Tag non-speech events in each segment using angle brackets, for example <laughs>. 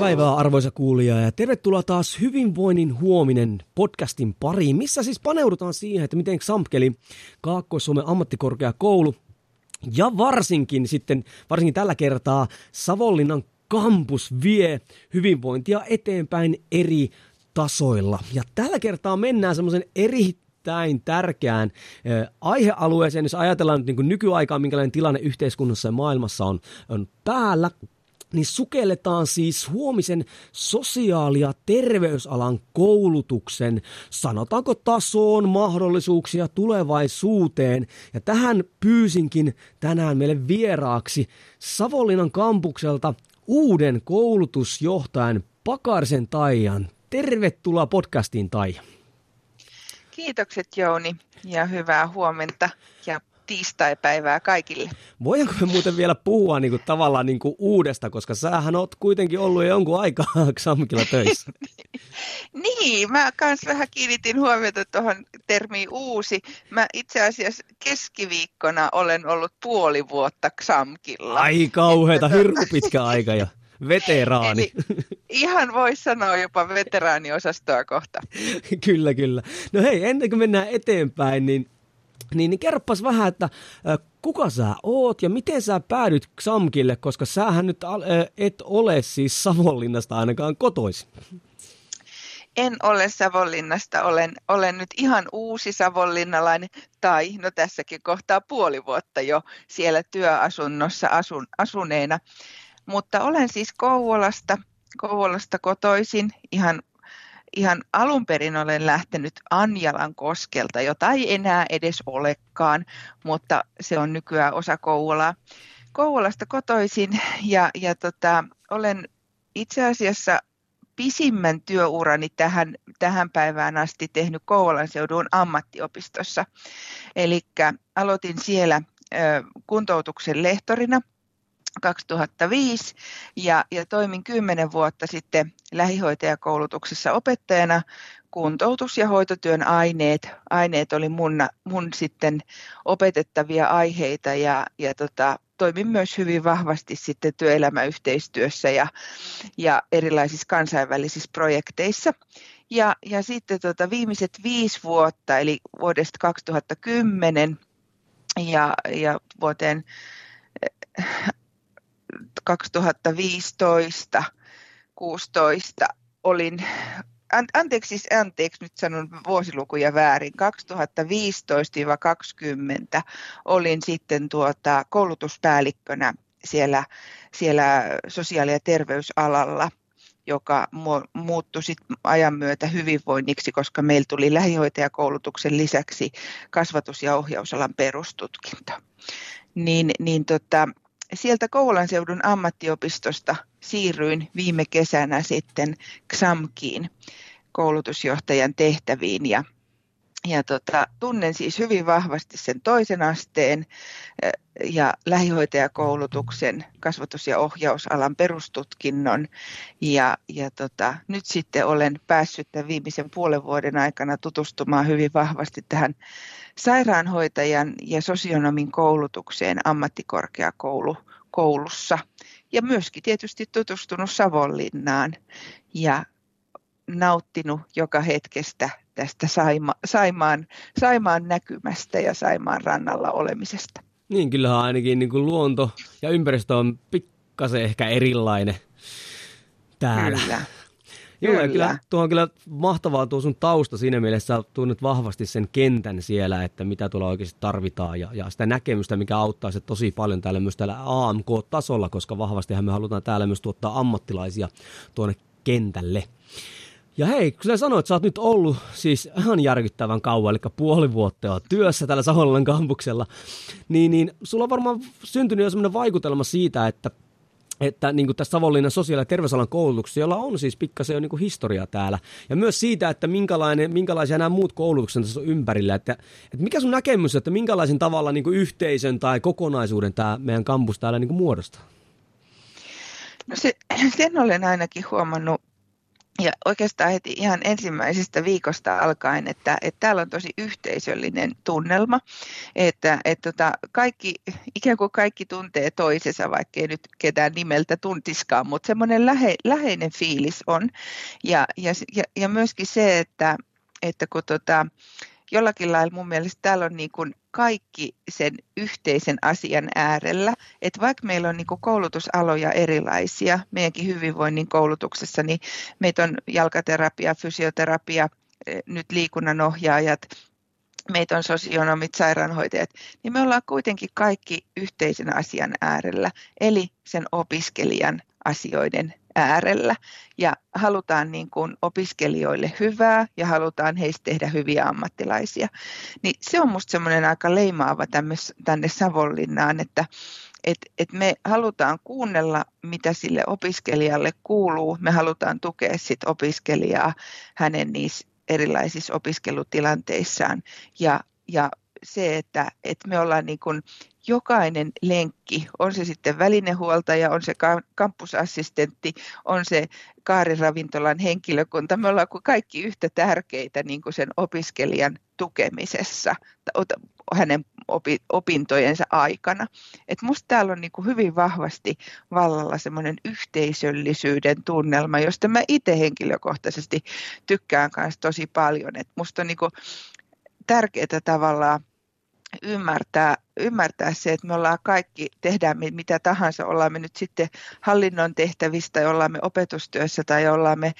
Päivää arvoisa kuulija ja tervetuloa taas Hyvinvoinnin huominen podcastin pariin, missä siis paneudutaan siihen, että miten Xamkeli, Kaakkois-Suomen ammattikorkeakoulu ja varsinkin sitten, varsinkin tällä kertaa Savonlinnan kampus vie hyvinvointia eteenpäin eri tasoilla. Ja tällä kertaa mennään semmoisen eri erittäin tärkeään aihealueeseen, jos ajatellaan nyt niin nykyaikaa, minkälainen tilanne yhteiskunnassa ja maailmassa on, on päällä, niin sukelletaan siis huomisen sosiaali- ja terveysalan koulutuksen, sanotaanko tasoon, mahdollisuuksia tulevaisuuteen. Ja tähän pyysinkin tänään meille vieraaksi Savonlinnan kampukselta uuden koulutusjohtajan Pakarisen Taijan. Tervetuloa podcastiin Taija. Kiitokset Jouni ja hyvää huomenta ja tiistaipäivää kaikille. Voidaanko me muuten vielä puhua niin kuin, tavallaan niin kuin uudesta, koska sähän oot kuitenkin ollut jo jonkun aikaa <laughs> Xamkilla töissä. <laughs> niin, mä kans vähän kiinnitin huomiota tuohon termiin uusi. Mä itse asiassa keskiviikkona olen ollut puoli vuotta Xamkilla. Ai kauheeta, hirmu pitkä aika ja veteraani. Eli ihan voisi sanoa jopa veteraaniosastoa kohta. <laughs> kyllä, kyllä. No hei, ennen kuin mennään eteenpäin, niin niin, niin kerropas vähän, että kuka sä oot ja miten sä päädyt Xamkille, koska sähän nyt et ole siis Savonlinnasta ainakaan kotoisin. En ole Savonlinnasta, olen, olen nyt ihan uusi savonlinnalainen, tai no tässäkin kohtaa puoli vuotta jo siellä työasunnossa asun, asuneena. Mutta olen siis Kouvolasta, Kouvolasta kotoisin, ihan ihan alun perin olen lähtenyt Anjalan koskelta, jota ei enää edes olekaan, mutta se on nykyään osa Kouvolaa. Kouvolasta kotoisin ja, ja tota, olen itse asiassa pisimmän työurani tähän, tähän päivään asti tehnyt Kouvolan seudun ammattiopistossa. Eli aloitin siellä ö, kuntoutuksen lehtorina 2005 ja, ja toimin kymmenen vuotta sitten lähihoitajakoulutuksessa opettajana. Kuntoutus- ja hoitotyön aineet, aineet oli mun, mun sitten opetettavia aiheita ja, ja tota, toimin myös hyvin vahvasti sitten työelämäyhteistyössä ja, ja erilaisissa kansainvälisissä projekteissa. Ja, ja sitten tota, viimeiset viisi vuotta, eli vuodesta 2010 ja, ja vuoteen 2015 16 olin, anteeksi siis anteeksi, nyt sanon vuosilukuja väärin, 2015-2020 olin sitten tuota koulutuspäällikkönä siellä, siellä sosiaali- ja terveysalalla joka muuttui sit ajan myötä hyvinvoinniksi, koska meillä tuli lähihoitajakoulutuksen lisäksi kasvatus- ja ohjausalan perustutkinto. Niin, niin tota, sieltä Kouvolan seudun ammattiopistosta siirryin viime kesänä sitten XAMKiin koulutusjohtajan tehtäviin ja, ja tota, tunnen siis hyvin vahvasti sen toisen asteen ja lähihoitajakoulutuksen, kasvatus- ja ohjausalan perustutkinnon. Ja, ja tota, nyt sitten olen päässyt tämän viimeisen puolen vuoden aikana tutustumaan hyvin vahvasti tähän sairaanhoitajan ja sosionomin koulutukseen ammattikorkeakoulussa. Ja myöskin tietysti tutustunut Savonlinnaan ja nauttinut joka hetkestä tästä Saima, Saimaan, Saimaan näkymästä ja Saimaan rannalla olemisesta. Niin, kyllähän ainakin niin kuin luonto ja ympäristö on pikkasen ehkä erilainen täällä. Kyllä. <laughs> Joo, kyllä. kyllä, tuo on kyllä mahtavaa tuo sun tausta siinä mielessä, tunnet vahvasti sen kentän siellä, että mitä tuolla oikeasti tarvitaan ja, ja sitä näkemystä, mikä auttaa se tosi paljon täällä myös täällä AMK-tasolla, koska vahvastihan me halutaan täällä myös tuottaa ammattilaisia tuonne kentälle. Ja hei, kun sä sanoit, että sä oot nyt ollut siis ihan järkyttävän kauan, eli puoli vuotta työssä täällä Savonlinnan kampuksella, niin, niin sulla on varmaan syntynyt jo sellainen vaikutelma siitä, että että niin kuin tässä Savonlinnan sosiaali- ja terveysalan koulutuksessa, jolla on siis pikkasen jo niin kuin historia täällä. Ja myös siitä, että minkälainen, minkälaisia nämä muut koulutukset tässä on ympärillä. Että, että mikä sun näkemys, että minkälaisen tavalla niin kuin yhteisön tai kokonaisuuden tämä meidän kampus täällä niin kuin muodostaa? No se, <clears throat> sen olen ainakin huomannut ja oikeastaan heti ihan ensimmäisestä viikosta alkaen, että, että täällä on tosi yhteisöllinen tunnelma, että, että tota, kaikki, ikään kuin kaikki tuntee toisensa, vaikka ei nyt ketään nimeltä tuntiskaan, mutta semmoinen lähe, läheinen fiilis on. Ja, ja, ja myöskin se, että, että kun tota, jollakin lailla mun mielestä täällä on niin kuin kaikki sen yhteisen asian äärellä. Että vaikka meillä on niin kuin koulutusaloja erilaisia, meidänkin hyvinvoinnin koulutuksessa, niin meitä on jalkaterapia, fysioterapia, eh, nyt liikunnanohjaajat, meitä on sosionomit, sairaanhoitajat, niin me ollaan kuitenkin kaikki yhteisen asian äärellä, eli sen opiskelijan asioiden äärellä ja halutaan niin kuin opiskelijoille hyvää ja halutaan heistä tehdä hyviä ammattilaisia. Niin se on minusta semmoinen aika leimaava tänne Savonlinnaan, että et, et me halutaan kuunnella, mitä sille opiskelijalle kuuluu. Me halutaan tukea sit opiskelijaa hänen niissä erilaisissa opiskelutilanteissaan ja, ja se, että, että me ollaan niin kuin jokainen lenkki, on se sitten välinehuoltaja, on se kampusassistentti, on se kaariravintolan henkilökunta, me ollaan kaikki yhtä tärkeitä niin kuin sen opiskelijan tukemisessa hänen opintojensa aikana. Et musta täällä on niin kuin hyvin vahvasti vallalla semmoinen yhteisöllisyyden tunnelma, josta mä itse henkilökohtaisesti tykkään kanssa tosi paljon. Et musta on niin kuin tärkeää tavallaan ymmärtää, ymmärtää se, että me ollaan kaikki, tehdään mitä tahansa, ollaan me nyt sitten hallinnon tehtävistä, ollaan me opetustyössä tai ollaan me,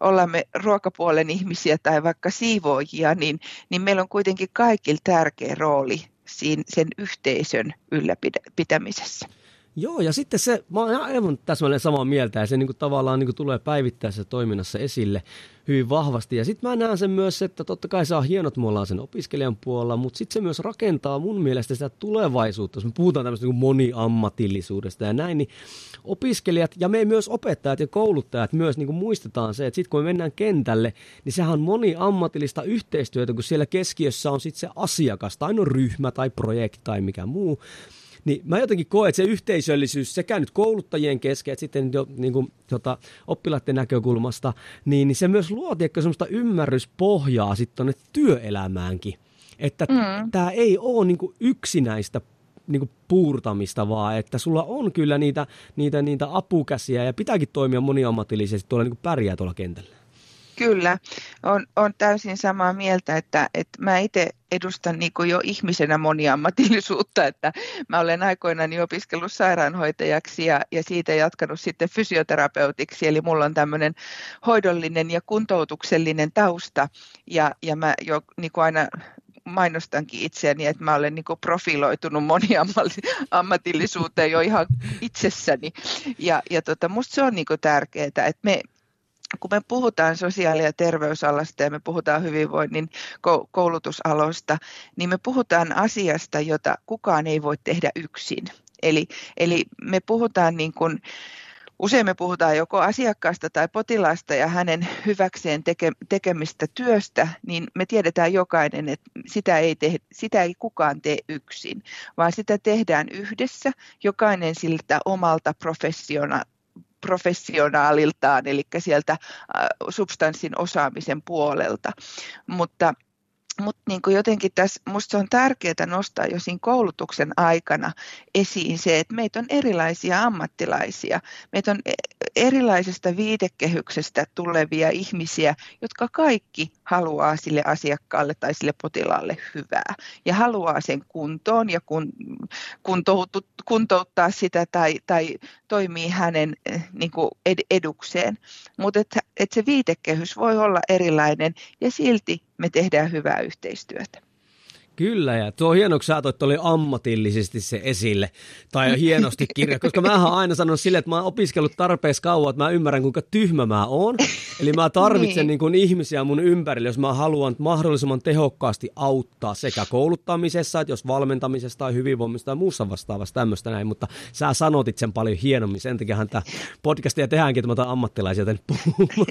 ollaan me ruokapuolen ihmisiä tai vaikka siivoojia, niin, niin meillä on kuitenkin kaikilla tärkeä rooli siinä, sen yhteisön ylläpitämisessä. Joo, ja sitten se, mä oon aivan täsmälleen samaa mieltä, ja se niin kuin, tavallaan niin kuin, tulee päivittäisessä toiminnassa esille hyvin vahvasti. Ja sitten mä näen sen myös, että totta kai saa hienot, me ollaan sen opiskelijan puolella, mutta sitten se myös rakentaa mun mielestä sitä tulevaisuutta. Jos me puhutaan tämmöistä niin moniammatillisuudesta ja näin, niin opiskelijat ja me myös opettajat ja kouluttajat myös niin kuin muistetaan se, että sitten kun me mennään kentälle, niin sehän on moniammatillista yhteistyötä, kun siellä keskiössä on sitten se asiakas tai no ryhmä tai projekti tai mikä muu. Niin mä jotenkin koen, että se yhteisöllisyys sekä nyt kouluttajien kesken, että sitten jo niin kuin, tota, oppilaiden näkökulmasta, niin, niin se myös luo tiedätkö, semmoista ymmärryspohjaa sitten tuonne työelämäänkin. Että mm. tämä ei ole niin kuin yksinäistä niin kuin puurtamista, vaan että sulla on kyllä niitä, niitä, niitä apukäsiä ja pitääkin toimia moniammatillisesti tuolla niin kuin pärjää tuolla kentällä. Kyllä, on, on täysin samaa mieltä, että, että mä itse edustan niin jo ihmisenä moniammatillisuutta, että mä olen aikoinaan opiskellut sairaanhoitajaksi ja, ja siitä jatkanut sitten fysioterapeutiksi, eli mulla on tämmöinen hoidollinen ja kuntoutuksellinen tausta ja, ja mä jo niin aina mainostankin itseäni, että mä olen niin profiloitunut moniammatillisuuteen jo ihan itsessäni. Ja, ja tota, musta se on niin tärkeää, että me, kun me puhutaan sosiaali- ja terveysalasta ja me puhutaan hyvinvoinnin koulutusaloista, niin me puhutaan asiasta, jota kukaan ei voi tehdä yksin. Eli, eli me puhutaan niin kuin, Usein me puhutaan joko asiakkaasta tai potilaasta ja hänen hyväkseen teke, tekemistä työstä, niin me tiedetään jokainen, että sitä ei, te, sitä ei kukaan tee yksin, vaan sitä tehdään yhdessä, jokainen siltä omalta professiona, professionaaliltaan, eli sieltä äh, substanssin osaamisen puolelta. Mutta mutta niin jotenkin tässä, minusta se on tärkeää nostaa jo siinä koulutuksen aikana esiin se, että meitä on erilaisia ammattilaisia. Meitä on e, erilaisesta viitekehyksestä tulevia ihmisiä, jotka kaikki haluaa sille asiakkaalle tai sille potilaalle hyvää. Ja haluaa sen kuntoon ja kun, kuntoutu, kuntouttaa sitä tai, tai toimii hänen niin ed, edukseen. Mutta et, et se viitekehys voi olla erilainen ja silti me tehdään hyvää yhteistyötä. Kyllä, ja tuo on hieno, kun sä oli ammatillisesti se esille, tai hienosti kirja, koska mä oon aina sanonut sille, että mä oon opiskellut tarpeeksi kauan, että mä ymmärrän, kuinka tyhmä mä oon. Eli mä tarvitsen niin. Niin ihmisiä mun ympärille, jos mä haluan mahdollisimman tehokkaasti auttaa sekä kouluttamisessa, että jos valmentamisessa tai hyvinvoimista tai muussa vastaavassa tämmöistä näin, mutta sä sanotit sen paljon hienommin, sen takiahan tämä podcastia tehdäänkin, että mä otan ammattilaisia tänne puhumaan.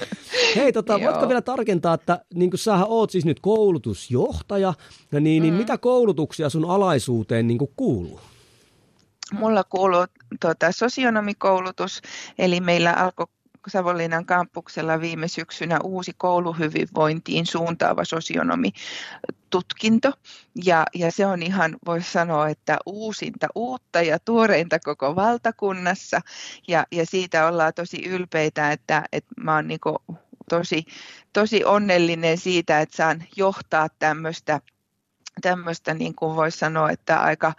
<laughs> Hei, tota, voitko vielä tarkentaa, että niin kuin sähän oot siis nyt koulutusjohtaja, niin, niin mm. mitä koulutuksia sun alaisuuteen niin kuin kuuluu? Mulla kuuluu tuota, sosionomikoulutus, eli meillä alkoi Savonlinnan kampuksella viime syksynä uusi kouluhyvinvointiin suuntaava sosionomi tutkinto. Ja, ja se on ihan, voisi sanoa, että uusinta uutta ja tuoreinta koko valtakunnassa. Ja, ja siitä ollaan tosi ylpeitä, että, että mä oon niin tosi, tosi onnellinen siitä, että saan johtaa tämmöistä tämmöistä, niin kuin voisi sanoa, että aika,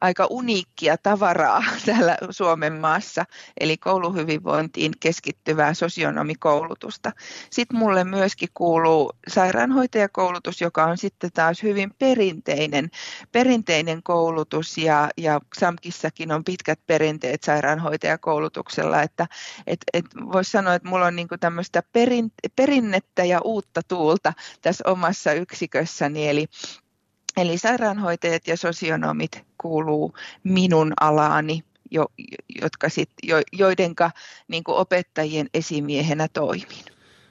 aika uniikkia tavaraa <laughs> täällä Suomen maassa, eli kouluhyvinvointiin keskittyvää sosionomikoulutusta. Sitten mulle myöskin kuuluu sairaanhoitajakoulutus, joka on sitten taas hyvin perinteinen, perinteinen koulutus, ja, ja XAMKissakin on pitkät perinteet sairaanhoitajakoulutuksella, että et, et voisi sanoa, että mulla on niinku tämmöistä perin, perinnettä ja uutta tuulta tässä omassa yksikössäni, eli Eli sairaanhoitajat ja sosionomit kuuluu minun alaani, jo, jotka sit, jo, joidenka niin opettajien esimiehenä toimin.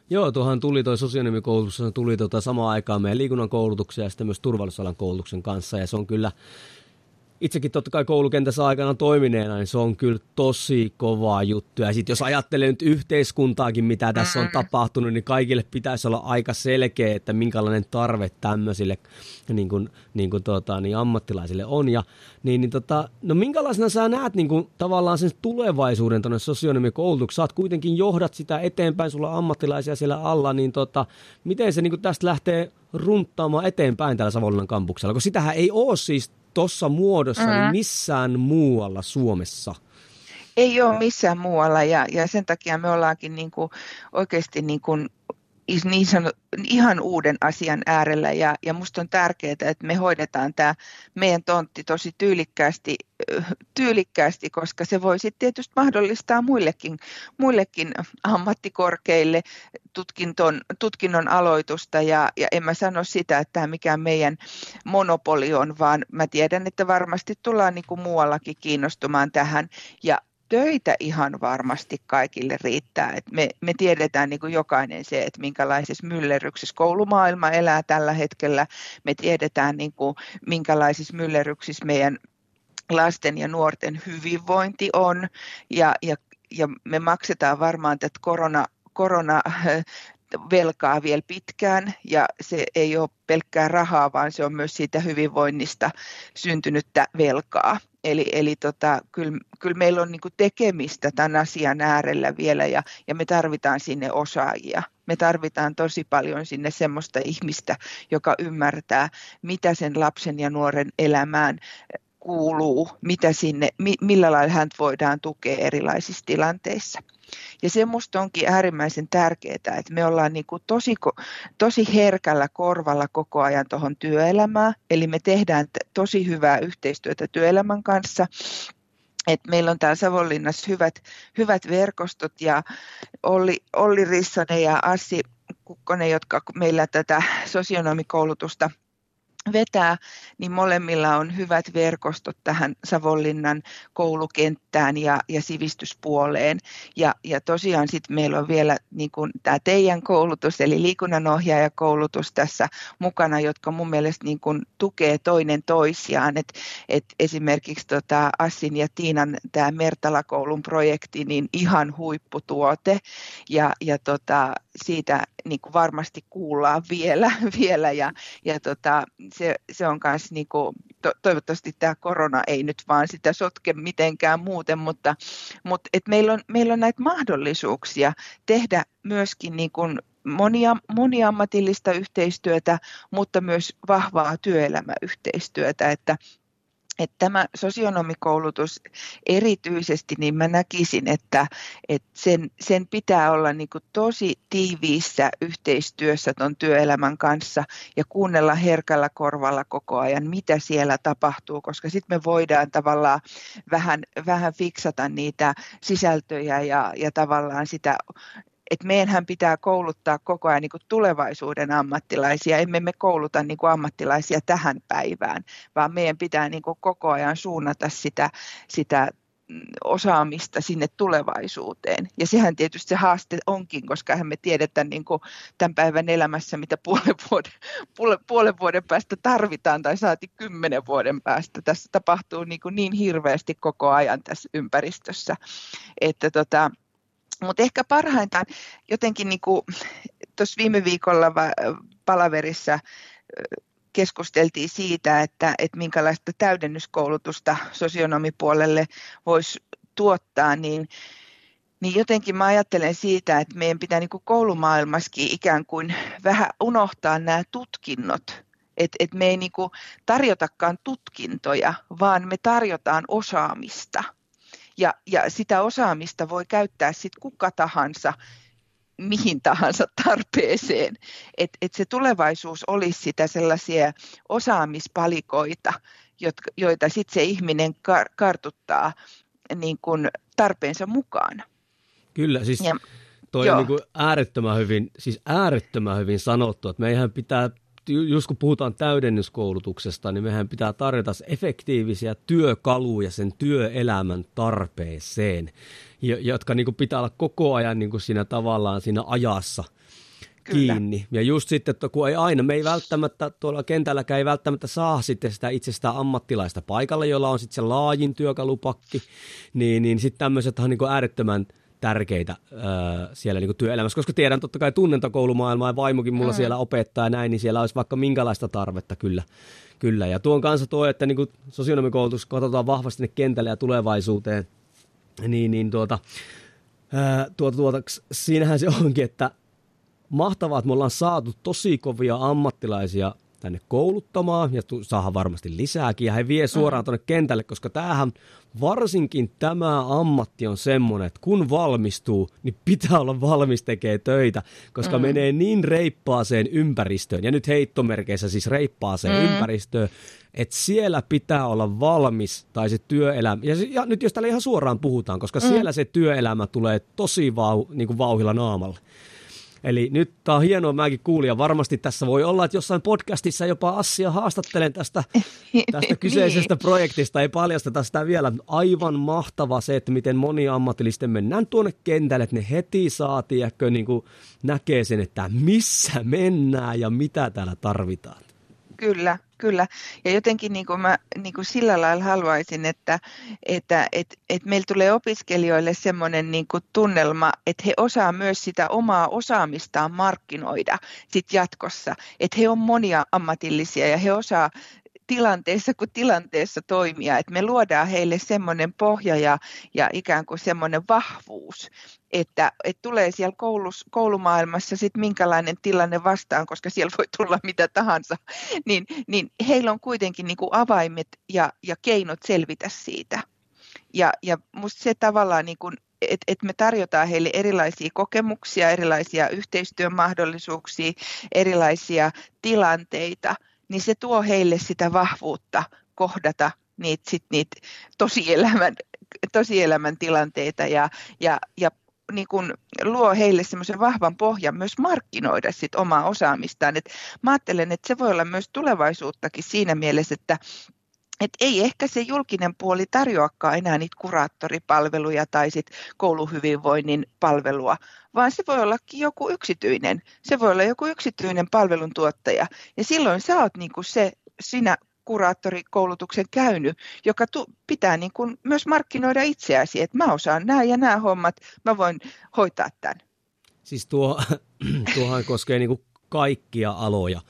Joo, tuohan tuli tuo sosionomikoulutus, tuli tuota samaan aikaan meidän liikunnan koulutuksen ja sitten myös turvallisuusalan koulutuksen kanssa. Ja se on kyllä itsekin totta kai koulukentässä aikana toimineena, niin se on kyllä tosi kovaa juttu. Ja sitten jos ajattelee nyt yhteiskuntaakin, mitä tässä on tapahtunut, niin kaikille pitäisi olla aika selkeä, että minkälainen tarve tämmöisille niin kuin, niin kuin tota, niin ammattilaisille on. Ja, niin, niin tota, no minkälaisena sä näet niin kuin, tavallaan sen tulevaisuuden tuonne sosionomikoulutukseen? Sä oot kuitenkin johdat sitä eteenpäin, sulla on ammattilaisia siellä alla, niin tota, miten se niin kuin tästä lähtee runttaamaan eteenpäin täällä Savonlinnan kampuksella? Koska sitähän ei ole siis tuossa muodossa niin mm-hmm. niin missään muualla Suomessa. Ei ole missään muualla ja, ja sen takia me ollaankin niin kuin oikeasti niin kuin niin sanot, ihan uuden asian äärellä. Ja, ja musta on tärkeää, että me hoidetaan tämä meidän tontti tosi tyylikkäästi, tyylikkäästi koska se voi sitten tietysti mahdollistaa muillekin, muillekin ammattikorkeille tutkinton, tutkinnon aloitusta. Ja, ja en mä sano sitä, että tämä mikään meidän monopoli on, vaan mä tiedän, että varmasti tullaan niin kuin muuallakin kiinnostumaan tähän. Ja töitä ihan varmasti kaikille riittää. Et me, me tiedetään niin kuin jokainen se, että minkälaisessa myllerryksessä koulumaailma elää tällä hetkellä. Me tiedetään, niin kuin, minkälaisissa myllerryksissä meidän lasten ja nuorten hyvinvointi on. Ja, ja, ja me maksetaan varmaan tätä korona, korona <laughs> velkaa vielä pitkään ja se ei ole pelkkää rahaa, vaan se on myös siitä hyvinvoinnista syntynyttä velkaa. Eli, eli tota, kyllä, kyllä meillä on niinku tekemistä tämän asian äärellä vielä ja, ja me tarvitaan sinne osaajia. Me tarvitaan tosi paljon sinne semmoista ihmistä, joka ymmärtää, mitä sen lapsen ja nuoren elämään kuuluu, mitä sinne, millä lailla hän voidaan tukea erilaisissa tilanteissa. Ja se minusta onkin äärimmäisen tärkeää, että me ollaan niin kuin tosi, tosi herkällä korvalla koko ajan tuohon työelämään. Eli me tehdään tosi hyvää yhteistyötä työelämän kanssa. Et meillä on täällä Savonlinnassa hyvät, hyvät verkostot ja Olli, Olli Rissanen ja Assi Kukkonen, jotka meillä tätä sosionomikoulutusta – vetää, niin molemmilla on hyvät verkostot tähän Savonlinnan koulukenttään ja, ja sivistyspuoleen. Ja, ja tosiaan sitten meillä on vielä niin tämä teidän koulutus, eli liikunnanohjaajakoulutus tässä mukana, jotka mun mielestä niin kun tukee toinen toisiaan. Et, et esimerkiksi tota Assin ja Tiinan tämä Mertala-koulun projekti, niin ihan huipputuote. Ja, ja tota, siitä niin varmasti kuullaan vielä, <laughs> vielä ja, ja tota, se, se on myös niin kuin, to, toivottavasti tämä korona ei nyt vaan sitä sotke mitenkään muuten, mutta, mutta et meillä, on, meillä on näitä mahdollisuuksia tehdä myöskin niin kuin monia, moniammatillista yhteistyötä, mutta myös vahvaa työelämäyhteistyötä, että että tämä sosionomikoulutus erityisesti, niin mä näkisin, että, että sen, sen pitää olla niin kuin tosi tiiviissä yhteistyössä tuon työelämän kanssa ja kuunnella herkällä korvalla koko ajan, mitä siellä tapahtuu, koska sitten me voidaan tavallaan vähän, vähän fiksata niitä sisältöjä ja, ja tavallaan sitä että meidänhän pitää kouluttaa koko ajan niin kuin tulevaisuuden ammattilaisia. Emme me kouluta niin kuin ammattilaisia tähän päivään, vaan meidän pitää niin kuin koko ajan suunnata sitä, sitä osaamista sinne tulevaisuuteen. Ja sehän tietysti se haaste onkin, koska me tiedetään niin kuin tämän päivän elämässä, mitä puolen vuoden, puolen vuoden päästä tarvitaan tai saati kymmenen vuoden päästä. Tässä tapahtuu niin, kuin niin hirveästi koko ajan tässä ympäristössä, että tota, mutta ehkä parhaintaan jotenkin niin tuossa viime viikolla palaverissa keskusteltiin siitä, että, että minkälaista täydennyskoulutusta sosionomipuolelle voisi tuottaa, niin, niin jotenkin mä ajattelen siitä, että meidän pitää niin koulumaailmassakin ikään kuin vähän unohtaa nämä tutkinnot. Että et me ei niin tarjotakaan tutkintoja, vaan me tarjotaan osaamista – ja, ja sitä osaamista voi käyttää sitten kuka tahansa mihin tahansa tarpeeseen. Että et se tulevaisuus olisi sitä sellaisia osaamispalikoita, jotka, joita sitten se ihminen kar, kartuttaa niin kun tarpeensa mukaan. Kyllä, siis ja, toi on niin kuin äärettömän hyvin, siis äärettömän hyvin sanottu, että meidän pitää just kun puhutaan täydennyskoulutuksesta, niin mehän pitää tarjota efektiivisiä työkaluja sen työelämän tarpeeseen, jotka niin kuin pitää olla koko ajan niin kuin siinä tavallaan siinä ajassa Kyllä. kiinni. Ja just sitten, että kun ei aina, me ei välttämättä, tuolla kentälläkään ei välttämättä saa sitten sitä itsestään ammattilaista paikalla, jolla on sitten se laajin työkalupakki, niin, niin sitten tämmöiset on niin kuin äärettömän tärkeitä äh, siellä niin kuin työelämässä, koska tiedän totta kai tunnentakoulumaailmaa ja vaimokin mulla mm. siellä opettaa ja näin, niin siellä olisi vaikka minkälaista tarvetta kyllä. kyllä. Ja tuon kanssa tuo, että niin kuin sosionomikoulutus katsotaan vahvasti ne kentälle ja tulevaisuuteen, niin, niin tuota, äh, tuota, tuota, siinähän se onkin, että mahtavaa, että me ollaan saatu tosi kovia ammattilaisia tänne kouluttamaan ja saadaan varmasti lisääkin ja he vie suoraan mm. tuonne kentälle, koska tämähän varsinkin tämä ammatti on semmoinen, että kun valmistuu, niin pitää olla valmis tekee töitä, koska mm. menee niin reippaaseen ympäristöön, ja nyt heittomerkeissä siis reippaaseen mm. ympäristöön, että siellä pitää olla valmis, tai se työelämä, ja, ja nyt jos täällä ihan suoraan puhutaan, koska mm. siellä se työelämä tulee tosi vau, niin kuin vauhilla naamalle. Eli nyt tämä on hienoa, mäkin kuulin, ja varmasti tässä voi olla, että jossain podcastissa jopa Assia haastattelen tästä, <laughs> tästä kyseisestä niin. projektista, ei paljasteta sitä vielä. Aivan mahtava se, että miten moniammatillisten mennään tuonne kentälle, että ne heti saa, tiedäkö, niin kuin näkee sen, että missä mennään ja mitä täällä tarvitaan. Kyllä, kyllä. Ja jotenkin niin kuin mä niin kuin sillä lailla haluaisin, että, että et, et meillä tulee opiskelijoille semmoinen niin kuin tunnelma, että he osaa myös sitä omaa osaamistaan markkinoida sit jatkossa. Että he on monia ammatillisia ja he osaa tilanteessa kuin tilanteessa toimia, että me luodaan heille semmoinen pohja ja, ja ikään kuin semmoinen vahvuus, että, että tulee siellä koulus, koulumaailmassa sitten minkälainen tilanne vastaan, koska siellä voi tulla mitä tahansa, <laughs> niin, niin heillä on kuitenkin niin kuin avaimet ja, ja keinot selvitä siitä. Ja, ja musta se tavallaan niin että et me tarjotaan heille erilaisia kokemuksia, erilaisia yhteistyömahdollisuuksia, erilaisia tilanteita, niin se tuo heille sitä vahvuutta kohdata niitä, sit niitä tosielämän, tosielämän tilanteita ja, ja, ja niin kun luo heille semmoisen vahvan pohjan myös markkinoida sit omaa osaamistaan. Et mä ajattelen, että se voi olla myös tulevaisuuttakin siinä mielessä, että et ei ehkä se julkinen puoli tarjoakaan enää niitä kuraattoripalveluja tai sit kouluhyvinvoinnin palvelua, vaan se voi ollakin joku yksityinen. Se voi olla joku yksityinen palveluntuottaja. Ja silloin sä oot niinku se, sinä kuraattorikoulutuksen käynyt, joka tu- pitää niin kuin myös markkinoida itseäsi, että mä osaan nämä ja nämä hommat, mä voin hoitaa tämän. Siis tuo, <clears throat> tuohan koskee niin kuin kaikkia aloja.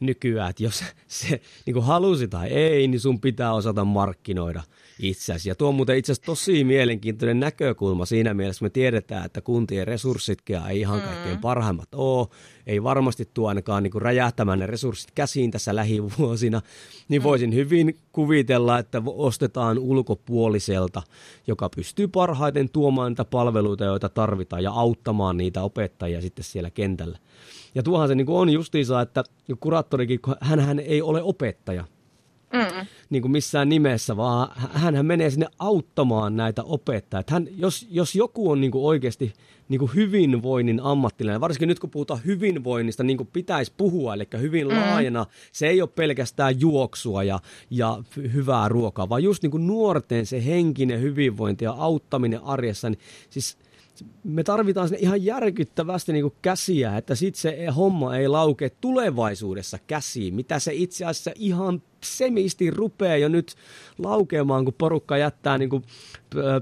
Nykyään, että jos <laughs> se niin halusi tai ei, niin sun pitää osata markkinoida itseäsi. Ja tuo on muuten itse asiassa tosi mielenkiintoinen näkökulma siinä mielessä, me tiedetään, että kuntien resurssitkin ei ihan kaikkein mm. parhaimmat ole. Ei varmasti tuo ainakaan niin räjähtämään ne resurssit käsiin tässä lähivuosina. Niin mm. voisin hyvin kuvitella, että ostetaan ulkopuoliselta, joka pystyy parhaiten tuomaan niitä palveluita, joita tarvitaan ja auttamaan niitä opettajia sitten siellä kentällä. Ja tuohan se niin kuin on justiinsa, että kuraattorikin, hän ei ole opettaja, Mm. Niin kuin missään nimessä, vaan hän menee sinne auttamaan näitä opettajia. Hän, jos, jos joku on niin kuin oikeasti niin kuin hyvinvoinnin ammattilainen, varsinkin nyt kun puhutaan hyvinvoinnista, niin kuin pitäisi puhua, eli hyvin mm. laajana, se ei ole pelkästään juoksua ja, ja hyvää ruokaa, vaan just niin kuin nuorten se henkinen hyvinvointi ja auttaminen arjessa, niin siis me tarvitaan sinne ihan järkyttävästi niin käsiä, että sitten se homma ei lauke tulevaisuudessa käsiin, mitä se itse asiassa ihan semisti rupeaa jo nyt laukeamaan, kun porukka jättää niin kuin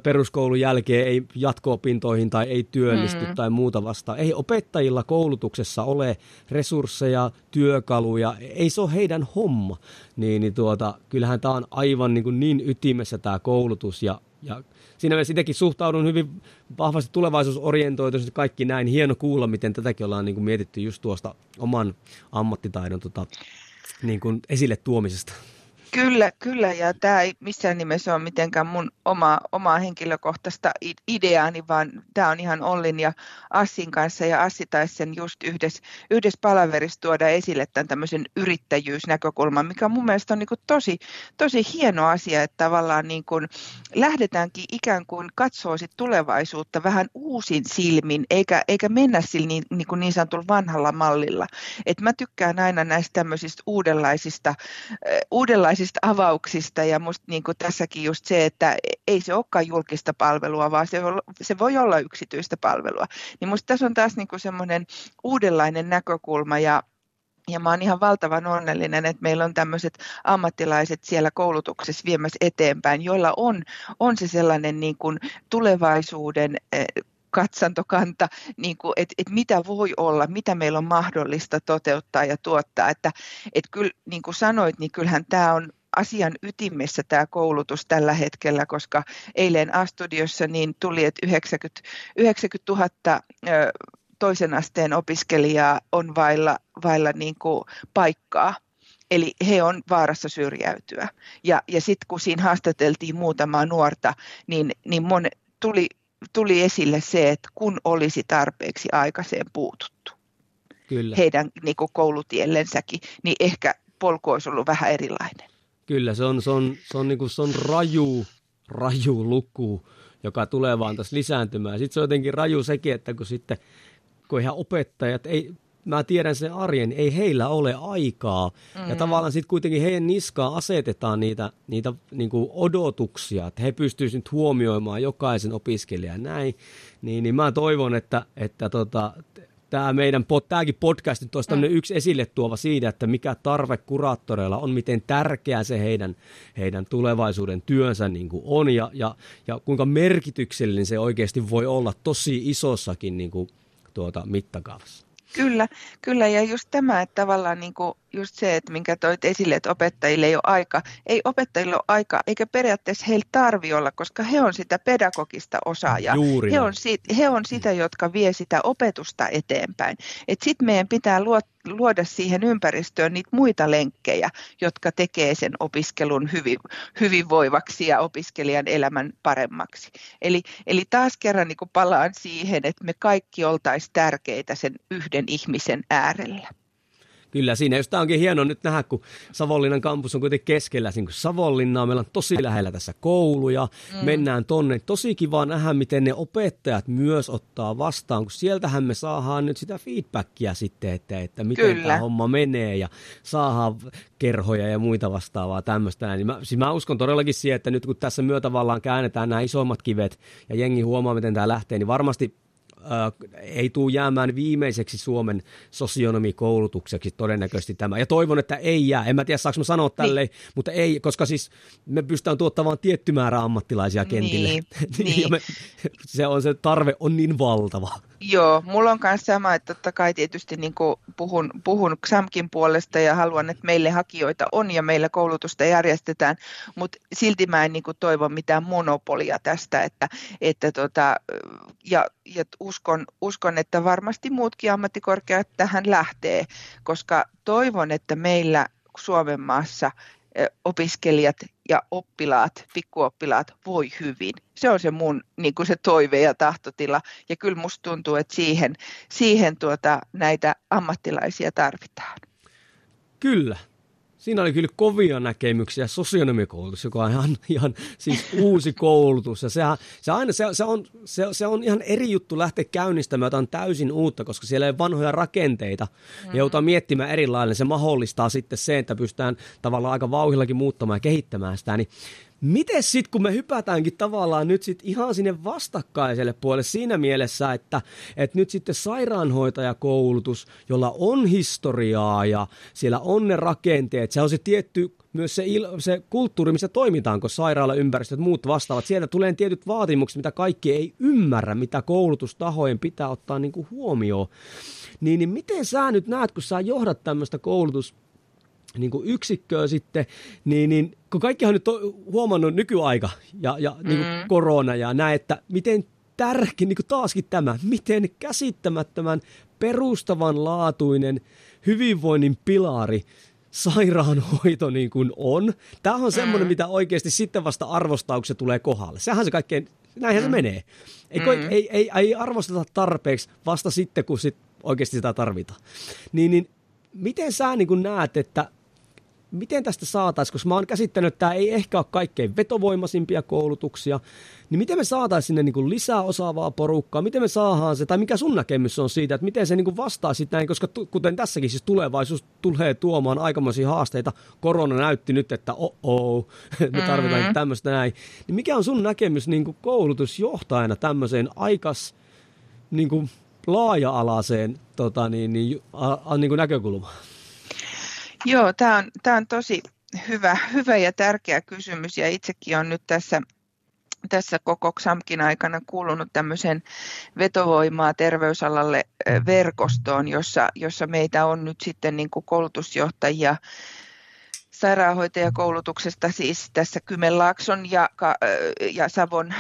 peruskoulun jälkeen ei jatko-opintoihin tai ei työllisty mm. tai muuta vastaan. Ei opettajilla koulutuksessa ole resursseja, työkaluja, ei se ole heidän homma. Niin, niin tuota, kyllähän tämä on aivan niin, kuin niin ytimessä tämä koulutus ja, ja siinä mielessä itsekin suhtaudun hyvin vahvasti tulevaisuusorientoituisesti kaikki näin. Hieno kuulla, miten tätäkin ollaan niin kuin mietitty just tuosta oman ammattitaidon tota, niin kuin esille tuomisesta. Kyllä, kyllä, ja tämä ei missään nimessä ole mitenkään mun oma, omaa henkilökohtaista ideaani, vaan tämä on ihan Ollin ja Assin kanssa, ja Assi taisi sen just yhdessä, yhdessä palaverissa tuoda esille tämän tämmöisen yrittäjyysnäkökulman, mikä mun mielestä on niin tosi, tosi hieno asia, että tavallaan niin kuin lähdetäänkin ikään kuin katsoo sit tulevaisuutta vähän uusin silmin, eikä, eikä mennä sillä niin, niin, kuin niin sanotulla vanhalla mallilla. Et mä tykkään aina näistä tämmöisistä uudenlaisista, uudenlaisista uudenlaisista avauksista ja musta niin kuin tässäkin just se, että ei se olekaan julkista palvelua, vaan se, se voi olla yksityistä palvelua. Niin musta tässä on taas niin kuin semmoinen uudenlainen näkökulma ja ja mä oon ihan valtavan onnellinen, että meillä on tämmöiset ammattilaiset siellä koulutuksessa viemässä eteenpäin, joilla on, on se sellainen niin kuin tulevaisuuden eh, katsantokanta, niin kuin, että, että mitä voi olla, mitä meillä on mahdollista toteuttaa ja tuottaa. Että, että kyllä, niin kuin sanoit, niin kyllähän tämä on asian ytimessä tämä koulutus tällä hetkellä, koska eilen A-studiossa niin tuli, että 90, 90 000 toisen asteen opiskelijaa on vailla, vailla niin kuin paikkaa. Eli he on vaarassa syrjäytyä. Ja, ja sitten kun siinä haastateltiin muutamaa nuorta, niin, niin mon, tuli tuli esille se, että kun olisi tarpeeksi aikaiseen puututtu Kyllä. heidän niin koulutiellensäkin, niin ehkä polku olisi ollut vähän erilainen. Kyllä, se on, se on, se on, niin kuin, se on raju, raju luku, joka tulee vaan tässä lisääntymään. Sitten se on jotenkin raju sekin, että kun sitten kun ihan opettajat ei mä tiedän sen arjen, ei heillä ole aikaa. Mm. Ja tavallaan sitten kuitenkin heidän niskaan asetetaan niitä, niitä niin kuin odotuksia, että he pystyisivät nyt huomioimaan jokaisen opiskelijan näin. Niin, niin mä toivon, että, että tota, tämä meidän tämäkin podcast nyt olisi mm. yksi esille tuova siitä, että mikä tarve kuraattoreilla on, miten tärkeää se heidän, heidän tulevaisuuden työnsä niin kuin on ja, ja, ja kuinka merkityksellinen se oikeasti voi olla tosi isossakin niin kuin, tuota, mittakaavassa. Kyllä, kyllä. Ja just tämä, että tavallaan niin kuin just se, että minkä toit esille, että opettajille ei ole aika. Ei opettajille ole aika, eikä periaatteessa heillä tarvi olla, koska he on sitä pedagogista osaajaa. Juuri he, on sit, he on sitä, jotka vie sitä opetusta eteenpäin. Sitten meidän pitää luoda siihen ympäristöön niitä muita lenkkejä, jotka tekee sen opiskelun hyvin, hyvinvoivaksi ja opiskelijan elämän paremmaksi. Eli, eli taas kerran niin palaan siihen, että me kaikki oltaisiin tärkeitä sen yhden ihmisen äärellä. Kyllä, siinä just tämä onkin hienoa nyt nähdä, kun Savonlinnan kampus on kuitenkin keskellä niin kuin Savonlinnaa. Meillä on tosi lähellä tässä kouluja, mm. mennään tonne. Tosi kiva nähdä, miten ne opettajat myös ottaa vastaan, kun sieltähän me saadaan nyt sitä feedbackia sitten, että, että miten Kyllä. tämä homma menee ja saadaan kerhoja ja muita vastaavaa tämmöistä. Niin mä, siis mä uskon todellakin siihen, että nyt kun tässä myötävallaan käännetään nämä isommat kivet ja jengi huomaa, miten tämä lähtee, niin varmasti ei tule jäämään viimeiseksi Suomen sosionomikoulutukseksi todennäköisesti tämä. Ja toivon, että ei jää. En mä tiedä, saanko mä sanoa tälleen, niin. mutta ei, koska siis me pystytään tuottamaan tietty määrä ammattilaisia kentille. Niin. <laughs> niin. me, se, on, se tarve on niin valtava. Joo, mulla on myös sama, että totta kai tietysti niin puhun, puhun XAMKin puolesta ja haluan, että meille hakijoita on ja meillä koulutusta järjestetään, mutta silti mä en niin toivo mitään monopolia tästä, että, että tota, ja, ja uskon, uskon, että varmasti muutkin ammattikorkeat tähän lähtee, koska toivon, että meillä Suomen maassa opiskelijat ja oppilaat, pikkuoppilaat voi hyvin. Se on se mun niin kuin se toive ja tahtotila. Ja kyllä musta tuntuu, että siihen, siihen tuota, näitä ammattilaisia tarvitaan. Kyllä, Siinä oli kyllä kovia näkemyksiä. Sosionomikoulutus, joka on ihan, ihan siis uusi koulutus. Ja sehän, se, aina, se, se, on, se, se, on ihan eri juttu lähteä käynnistämään jotain täysin uutta, koska siellä ei vanhoja rakenteita. Mm. Ja joutuu miettimään erilainen. Se mahdollistaa sitten se, että pystytään tavallaan aika vauhillakin muuttamaan ja kehittämään sitä. Niin Miten sitten, kun me hypätäänkin tavallaan nyt sit ihan sinne vastakkaiselle puolelle siinä mielessä, että, että nyt sitten sairaanhoitajakoulutus, jolla on historiaa ja siellä on ne rakenteet, se on se tietty myös se, il, se kulttuuri, missä toimitaan, kun sairaalaympäristöt muut vastaavat. Sieltä tulee tietyt vaatimukset, mitä kaikki ei ymmärrä, mitä koulutustahojen pitää ottaa niin kuin huomioon. Niin, niin miten sä nyt näet, kun sä johdat tämmöistä koulutus niin kuin yksikköä sitten, niin, niin kun kaikkihan nyt on huomannut nykyaika ja, ja niin kuin mm. korona ja näin, että miten tärkeä, niin kuin taaskin tämä, miten käsittämättömän perustavanlaatuinen hyvinvoinnin pilari sairaanhoito niin kuin on. Tämä on semmoinen, mm. mitä oikeasti sitten vasta se tulee kohdalle. Sehän se kaikkein, näinhän mm. se menee. Ei, mm. ei, ei, ei arvosteta tarpeeksi vasta sitten, kun sit oikeasti sitä tarvitaan. Niin, niin miten sä niin kuin näet, että miten tästä saataisiin, koska mä oon käsittänyt, että tämä ei ehkä ole kaikkein vetovoimaisimpia koulutuksia, niin miten me saataisiin sinne niin kuin lisää osaavaa porukkaa, miten me saadaan se, tai mikä sun näkemys on siitä, että miten se niin kuin vastaa sitten näin, koska t- kuten tässäkin siis tulevaisuus tulee tuomaan aikamoisia haasteita, korona näytti nyt, että oh, oh <laughs> me tarvitaan mm-hmm. tämmöistä näin, niin mikä on sun näkemys niin kuin koulutusjohtajana tämmöiseen aikas niin kuin laaja-alaiseen tota, niin, niin, a, a, niin kuin näkökulmaan? Joo, tämä on, tämä on tosi hyvä, hyvä ja tärkeä kysymys. Ja itsekin on nyt tässä tässä koko XAMKin aikana kuulunut tämmöisen vetovoimaa terveysalalle verkostoon, jossa, jossa meitä on nyt sitten niin kuin koulutusjohtajia sairaanhoitajakoulutuksesta siis tässä Kymenlaakson ja, ja Savon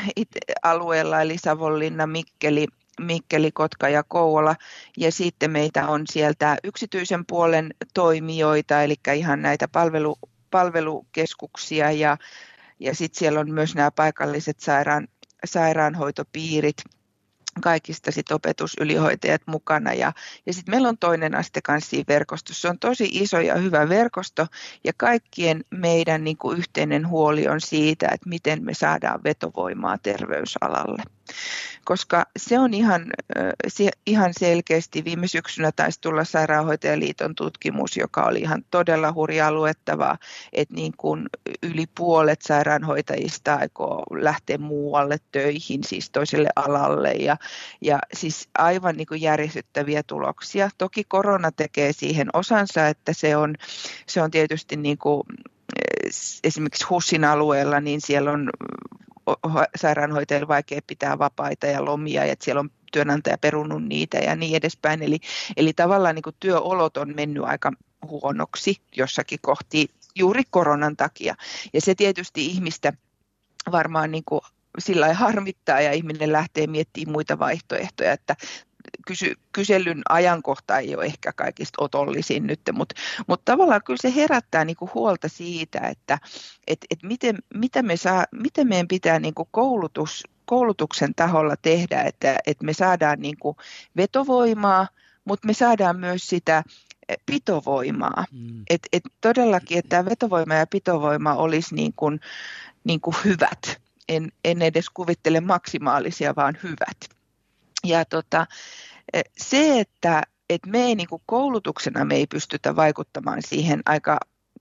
alueella, eli Savonlinna, Mikkeli, Mikkeli, Kotka ja Kouvola. Ja sitten meitä on sieltä yksityisen puolen toimijoita, eli ihan näitä palvelu, palvelukeskuksia ja, ja sitten siellä on myös nämä paikalliset sairaan, sairaanhoitopiirit – kaikista sit opetusylihoitajat mukana ja, ja sitten meillä on toinen aste kanssa siinä verkostossa. Se on tosi iso ja hyvä verkosto ja kaikkien meidän niin yhteinen huoli on siitä, että miten me saadaan vetovoimaa terveysalalle. Koska se on ihan, ihan selkeästi, viime syksynä taisi tulla Sairaanhoitajaliiton tutkimus, joka oli ihan todella hurjaa luettavaa, että niin kuin yli puolet sairaanhoitajista aikoo lähteä muualle töihin, siis toiselle alalle ja, ja siis aivan niin kuin järjestettäviä tuloksia. Toki korona tekee siihen osansa, että se on, se on tietysti niin kuin esimerkiksi HUSin alueella, niin siellä on sairaanhoitajille vaikea pitää vapaita ja lomia, että siellä on työnantaja perunut niitä ja niin edespäin. Eli, eli tavallaan niin kuin työolot on mennyt aika huonoksi jossakin kohti juuri koronan takia. Ja se tietysti ihmistä varmaan niin kuin sillä harmittaa ja ihminen lähtee miettimään muita vaihtoehtoja, että kysy, kyselyn ajankohta ei ole ehkä kaikista otollisin nyt, mutta, mutta tavallaan kyllä se herättää niin kuin huolta siitä, että et, et miten, mitä me saa, miten meidän pitää niin kuin koulutus, koulutuksen taholla tehdä, että, että me saadaan niin kuin vetovoimaa, mutta me saadaan myös sitä eh, pitovoimaa. Mm. Et, et todellakin, että tämä vetovoima ja pitovoima olisi niin kuin, niin kuin hyvät. En, en edes kuvittele maksimaalisia, vaan hyvät. Ja tota, e, se, että, että me ei niin kuin koulutuksena me ei pystytä vaikuttamaan siihen aika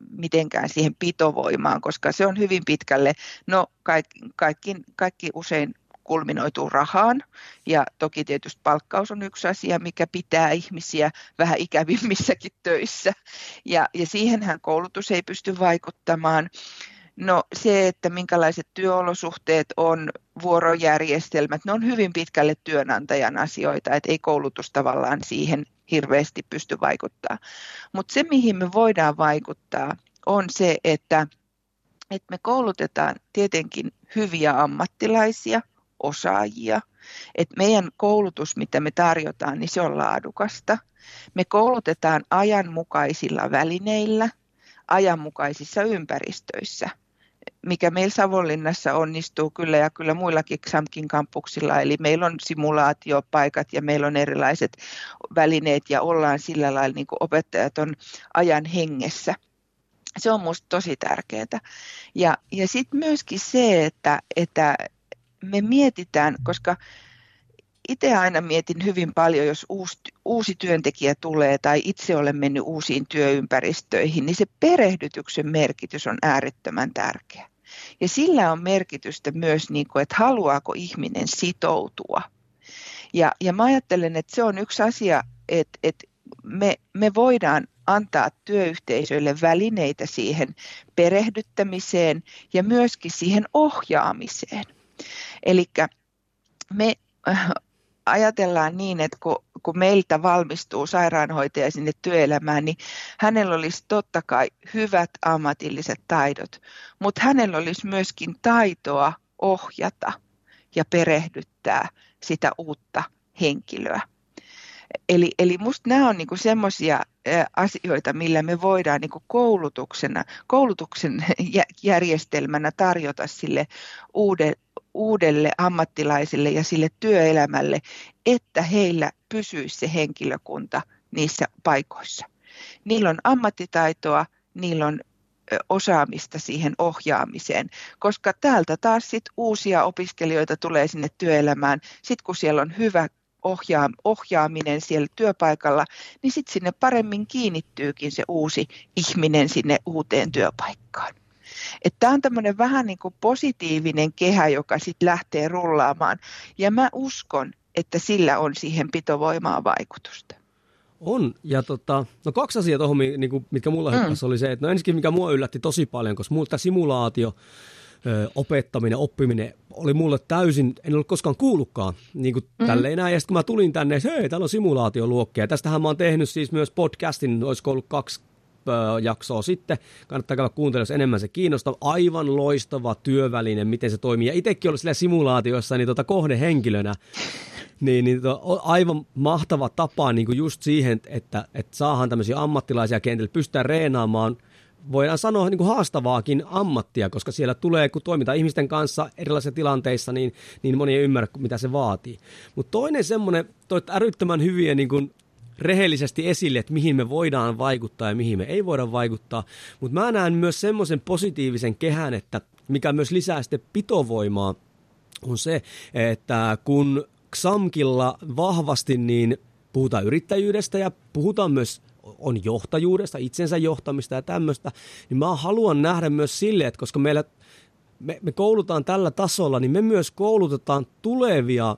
mitenkään siihen pitovoimaan, koska se on hyvin pitkälle, no kaikki, kaikki, kaikki usein kulminoituu rahaan. Ja toki tietysti palkkaus on yksi asia, mikä pitää ihmisiä vähän ikävimmissäkin töissä. Ja, ja siihenhän koulutus ei pysty vaikuttamaan No se, että minkälaiset työolosuhteet on, vuorojärjestelmät, ne on hyvin pitkälle työnantajan asioita, että ei koulutus tavallaan siihen hirveästi pysty vaikuttaa. Mutta se, mihin me voidaan vaikuttaa, on se, että, että me koulutetaan tietenkin hyviä ammattilaisia, osaajia, että meidän koulutus, mitä me tarjotaan, niin se on laadukasta. Me koulutetaan ajanmukaisilla välineillä, ajanmukaisissa ympäristöissä – mikä meillä Savonlinnassa onnistuu kyllä ja kyllä muillakin XAMKin kampuksilla. Eli meillä on simulaatiopaikat ja meillä on erilaiset välineet ja ollaan sillä lailla niin opettajat on ajan hengessä. Se on minusta tosi tärkeää. Ja, ja sitten myöskin se, että, että me mietitään, koska itse aina mietin hyvin paljon, jos uusi, uusi työntekijä tulee tai itse olen mennyt uusiin työympäristöihin, niin se perehdytyksen merkitys on äärettömän tärkeä. Ja sillä on merkitystä myös, niin kuin, että haluaako ihminen sitoutua. Ja, ja mä ajattelen, että se on yksi asia, että, että me, me voidaan antaa työyhteisöille välineitä siihen perehdyttämiseen ja myöskin siihen ohjaamiseen. Eli me ajatellaan niin, että kun, kun meiltä valmistuu sairaanhoitaja sinne työelämään, niin hänellä olisi totta kai hyvät ammatilliset taidot, mutta hänellä olisi myöskin taitoa ohjata ja perehdyttää sitä uutta henkilöä. Eli, eli musta nämä on niinku semmoisia asioita, millä me voidaan niinku koulutuksena, koulutuksen <laughs> järjestelmänä tarjota sille uuden, uudelle ammattilaisille ja sille työelämälle, että heillä pysyisi se henkilökunta niissä paikoissa. Niillä on ammattitaitoa, niillä on osaamista siihen ohjaamiseen, koska täältä taas sit uusia opiskelijoita tulee sinne työelämään. Sitten kun siellä on hyvä ohjaa, ohjaaminen siellä työpaikalla, niin sitten sinne paremmin kiinnittyykin se uusi ihminen sinne uuteen työpaikkaan. Tämä on tämmöinen vähän niin kuin positiivinen kehä, joka sitten lähtee rullaamaan. Ja mä uskon, että sillä on siihen pitovoimaa vaikutusta. On, ja tota, no kaksi asiaa tuohon, niin mitkä mulla mm. oli se, että no ensinnäkin mikä mua yllätti tosi paljon, koska mulla tämä simulaatio, ö, opettaminen, oppiminen oli mulle täysin, en ollut koskaan kuullutkaan niin kuin mm. tälleen näin. Ja sitten kun mä tulin tänne, että hei, täällä on simulaatioluokkia. Tästähän mä oon tehnyt siis myös podcastin, olisiko ollut kaksi jaksoa sitten. Kannattaa käydä kuuntelemaan, jos enemmän se kiinnostaa. Aivan loistava työväline, miten se toimii. Ja itsekin ollut sillä simulaatiossa niin tota kohdehenkilönä. Niin, niin to, aivan mahtava tapa niin kuin just siihen, että, että saadaan tämmöisiä ammattilaisia kentälle, pystytään reenaamaan – voidaan sanoa niin kuin haastavaakin ammattia, koska siellä tulee, kun toimitaan ihmisten kanssa erilaisissa tilanteissa, niin, niin moni ei ymmärrä, mitä se vaatii. Mutta toinen semmoinen, toit älyttömän hyviä niin kuin rehellisesti esille, että mihin me voidaan vaikuttaa ja mihin me ei voida vaikuttaa. Mutta mä näen myös semmoisen positiivisen kehän, että mikä myös lisää sitten pitovoimaa, on se, että kun Xamkilla vahvasti niin puhutaan yrittäjyydestä ja puhutaan myös on johtajuudesta, itsensä johtamista ja tämmöistä, niin mä haluan nähdä myös sille, että koska meillä me, me koulutaan tällä tasolla, niin me myös koulutetaan tulevia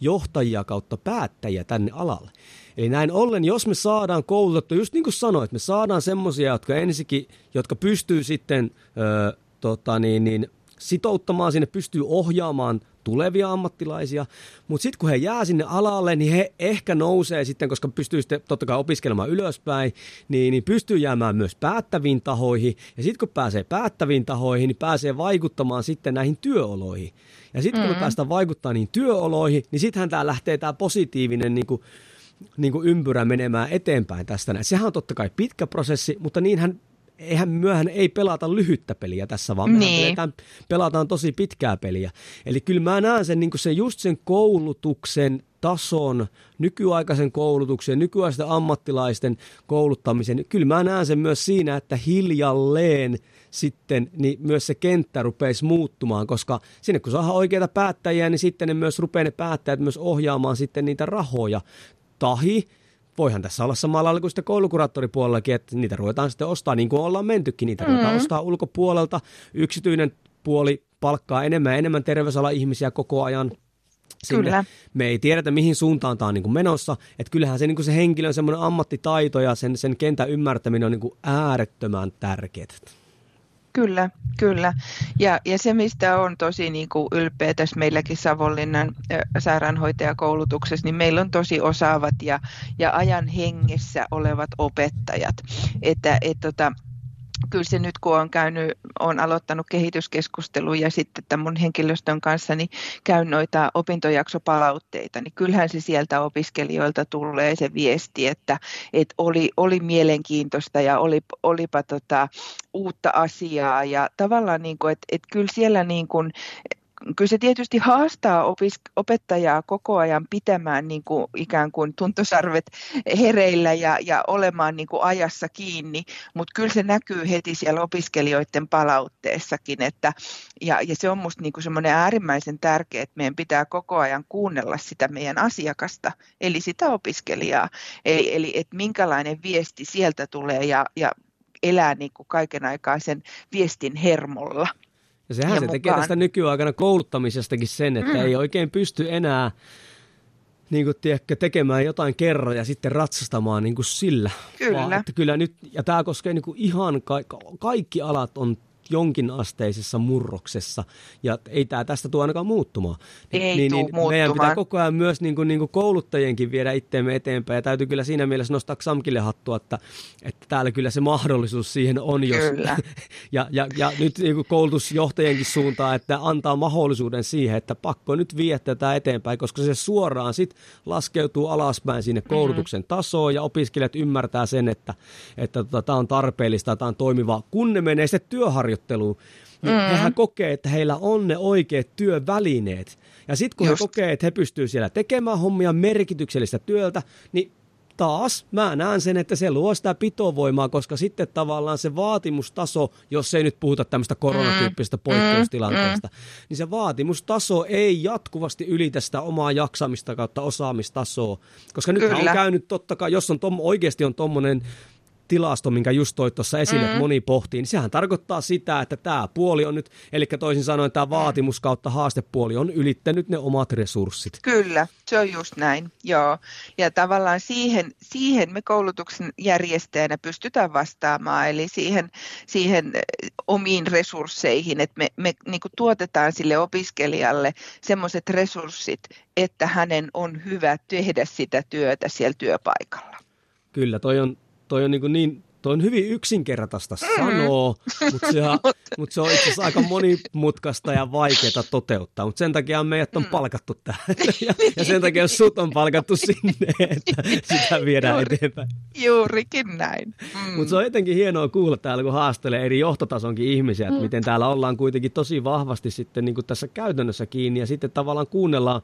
johtajia kautta päättäjiä tänne alalle. Eli näin ollen, jos me saadaan koulutettu, just niin kuin sanoit, me saadaan semmoisia, jotka ensikin, jotka pystyy sitten ö, tota niin, niin, sitouttamaan sinne, pystyy ohjaamaan tulevia ammattilaisia, mutta sitten kun he jää sinne alalle, niin he ehkä nousee sitten, koska pystyy sitten totta kai opiskelemaan ylöspäin, niin, niin pystyy jäämään myös päättäviin tahoihin, ja sitten kun pääsee päättäviin tahoihin, niin pääsee vaikuttamaan sitten näihin työoloihin. Ja sitten kun mm. me päästään vaikuttamaan niihin työoloihin, niin sittenhän tämä lähtee tämä positiivinen niin kuin, niin kuin ympyrä menemään eteenpäin tästä. Sehän on totta kai pitkä prosessi, mutta niinhän eihän myöhän ei pelata lyhyttä peliä tässä, vaan niin. pelataan, pelataan tosi pitkää peliä. Eli kyllä mä näen sen, niin sen just sen koulutuksen tason, nykyaikaisen koulutuksen, nykyaisten ammattilaisten kouluttamisen. Kyllä mä näen sen myös siinä, että hiljalleen sitten niin myös se kenttä rupeisi muuttumaan, koska sinne kun saadaan oikeita päättäjiä, niin sitten ne myös rupeaa ne päättäjät myös ohjaamaan sitten niitä rahoja. Tahi voihan tässä olla samalla lailla kuin sitten koulukuraattoripuolellakin, että niitä ruvetaan sitten ostaa, niin kuin ollaan mentykin, niitä ruvetaan ostaa ulkopuolelta. Yksityinen puoli palkkaa enemmän ja enemmän terveysala ihmisiä koko ajan. Sinne. Kyllä. Me ei tiedetä, mihin suuntaan tämä on niin kuin menossa. Että kyllähän se, niin kuin se henkilön semmoinen ammattitaito ja sen, sen kentän ymmärtäminen on niin kuin äärettömän tärkeää. Kyllä, kyllä. Ja, ja se, mistä on tosi niin kuin ylpeä tässä meilläkin Savonlinnan sairaanhoitajakoulutuksessa, niin meillä on tosi osaavat ja, ja ajan hengessä olevat opettajat. Että, et, tota, kyllä se nyt kun on käynyt, on aloittanut kehityskeskusteluja sitten tämän mun henkilöstön kanssa, niin käyn noita opintojaksopalautteita, niin kyllähän se sieltä opiskelijoilta tulee se viesti, että, että oli, oli mielenkiintoista ja oli, olipa tota, uutta asiaa. Ja tavallaan niin kuin, että, että kyllä siellä niin kuin, kyllä se tietysti haastaa opis, opettajaa koko ajan pitämään niin kuin ikään kuin tuntosarvet hereillä ja, ja olemaan niin kuin ajassa kiinni, mutta kyllä se näkyy heti siellä opiskelijoiden palautteessakin, että, ja, ja se on minusta niin semmoinen äärimmäisen tärkeää, että meidän pitää koko ajan kuunnella sitä meidän asiakasta, eli sitä opiskelijaa, eli, eli että minkälainen viesti sieltä tulee ja, ja elää niin kuin kaiken aikaa sen viestin hermolla. Ja sehän ja se mukaan. tekee tästä nykyaikana kouluttamisestakin sen, että mm. ei oikein pysty enää niin kuin, tiedätkö, tekemään jotain kerran ja sitten ratsastamaan niin kuin sillä. Kyllä. Vaan, että kyllä nyt, ja tämä koskee niin kuin ihan ka- kaikki alat on jonkinasteisessa murroksessa, ja ei tämä tästä tule ainakaan muuttumaan. Ei niin, niin Meidän pitää koko ajan myös niin kuin, niin kuin kouluttajienkin viedä itteemme eteenpäin, ja täytyy kyllä siinä mielessä nostaa Xamkille hattua, että, että täällä kyllä se mahdollisuus siihen on, jos, kyllä. <laughs> ja, ja, ja nyt niin kuin koulutusjohtajienkin suuntaan, että antaa mahdollisuuden siihen, että pakko nyt viedä tätä eteenpäin, koska se suoraan sit laskeutuu alaspäin sinne mm-hmm. koulutuksen mm-hmm. tasoon, ja opiskelijat ymmärtää sen, että, että tota, tämä on tarpeellista, tämä on toimiva, kun ne menee sitten työharjoitteluun, harjoitteluun, niin mm. hehän kokee, että heillä on ne oikeat työvälineet. Ja sitten kun Just. he kokee, että he pystyvät siellä tekemään hommia merkityksellistä työltä, niin taas mä näen sen, että se luo sitä pitovoimaa, koska sitten tavallaan se vaatimustaso, jos ei nyt puhuta tämmöistä koronatyyppisestä mm. poikkeustilanteesta, mm. niin se vaatimustaso ei jatkuvasti ylitä sitä omaa jaksamista kautta osaamistasoa. Koska nyt on käynyt totta kai, jos on tom, oikeasti on tommonen tilasto, minkä just toit tuossa esille, mm. että moni pohtii, niin sehän tarkoittaa sitä, että tämä puoli on nyt, eli toisin sanoen tämä vaatimus kautta haastepuoli on ylittänyt ne omat resurssit. Kyllä, se on just näin, joo. Ja tavallaan siihen, siihen me koulutuksen järjestäjänä pystytään vastaamaan, eli siihen, siihen eh, omiin resursseihin, että me, me niin tuotetaan sille opiskelijalle semmoiset resurssit, että hänen on hyvä tehdä sitä työtä siellä työpaikalla. Kyllä, toi on, toi on niin, niin toi on hyvin yksinkertaista sanoa, mutta se, <laughs> mut se on itse asiassa aika monimutkaista ja vaikeaa toteuttaa, mutta sen takia meidät on mm. palkattu tähän <laughs> ja, ja sen takia sut on palkattu sinne, <laughs> että sitä viedään Juuri, eteenpäin. Juurikin näin. Mm. Mutta se on jotenkin hienoa kuulla täällä, kun haastelee eri johtotasonkin ihmisiä, että mm. miten täällä ollaan kuitenkin tosi vahvasti sitten niin kuin tässä käytännössä kiinni ja sitten tavallaan kuunnellaan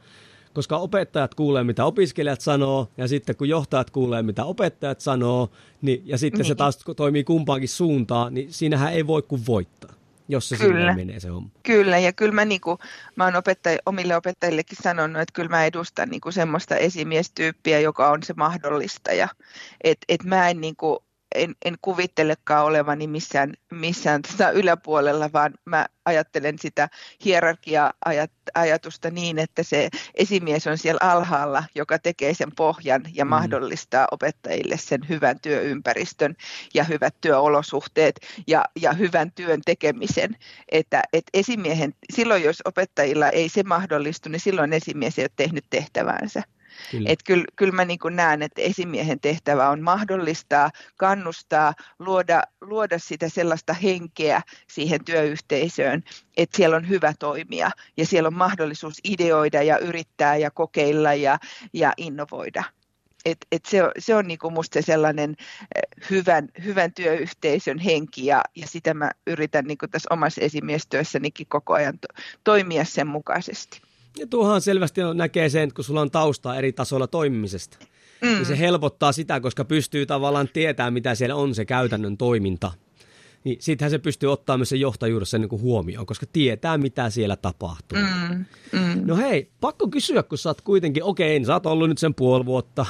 koska opettajat kuulee, mitä opiskelijat sanoo, ja sitten kun johtajat kuulee, mitä opettajat sanoo, niin, ja sitten niin. se taas toimii kumpaankin suuntaan, niin siinähän ei voi kuin voittaa jos se kyllä. menee se homma. Kyllä, ja kyllä mä, niin kuin, mä oon opettaj- omille opettajillekin sanonut, että kyllä mä edustan niin kuin semmoista esimiestyyppiä, joka on se mahdollistaja. Että et mä en niin kuin, en, en kuvittelekaan olevani missään, missään tätä yläpuolella, vaan mä ajattelen sitä hierarkia-ajatusta niin, että se esimies on siellä alhaalla, joka tekee sen pohjan ja mm. mahdollistaa opettajille sen hyvän työympäristön ja hyvät työolosuhteet ja, ja hyvän työn tekemisen. Että, että esimiehen, silloin jos opettajilla ei se mahdollistu, niin silloin esimies ei ole tehnyt tehtäväänsä. Kyllä. Et kyllä, kyllä mä niin näen, että esimiehen tehtävä on mahdollistaa, kannustaa, luoda, luoda sitä sellaista henkeä siihen työyhteisöön, että siellä on hyvä toimia ja siellä on mahdollisuus ideoida ja yrittää ja kokeilla ja, ja innovoida. Et, et se, se on niinku musta se sellainen eh, hyvän, hyvän työyhteisön henki ja, ja sitä mä yritän niinku tässä omassa esimiestyössänikin koko ajan to, toimia sen mukaisesti. Ja tuohan selvästi näkee sen, että kun sulla on taustaa eri tasoilla toimimisesta. Mm. Niin se helpottaa sitä, koska pystyy tavallaan tietämään, mitä siellä on se käytännön toiminta. Niin sittenhän se pystyy ottaa myös sen johtajuudessa niin kuin huomioon, koska tietää, mitä siellä tapahtuu. Mm. Mm. No hei, pakko kysyä, kun sä oot kuitenkin, okei, okay, sä oot ollut nyt sen puoli vuotta,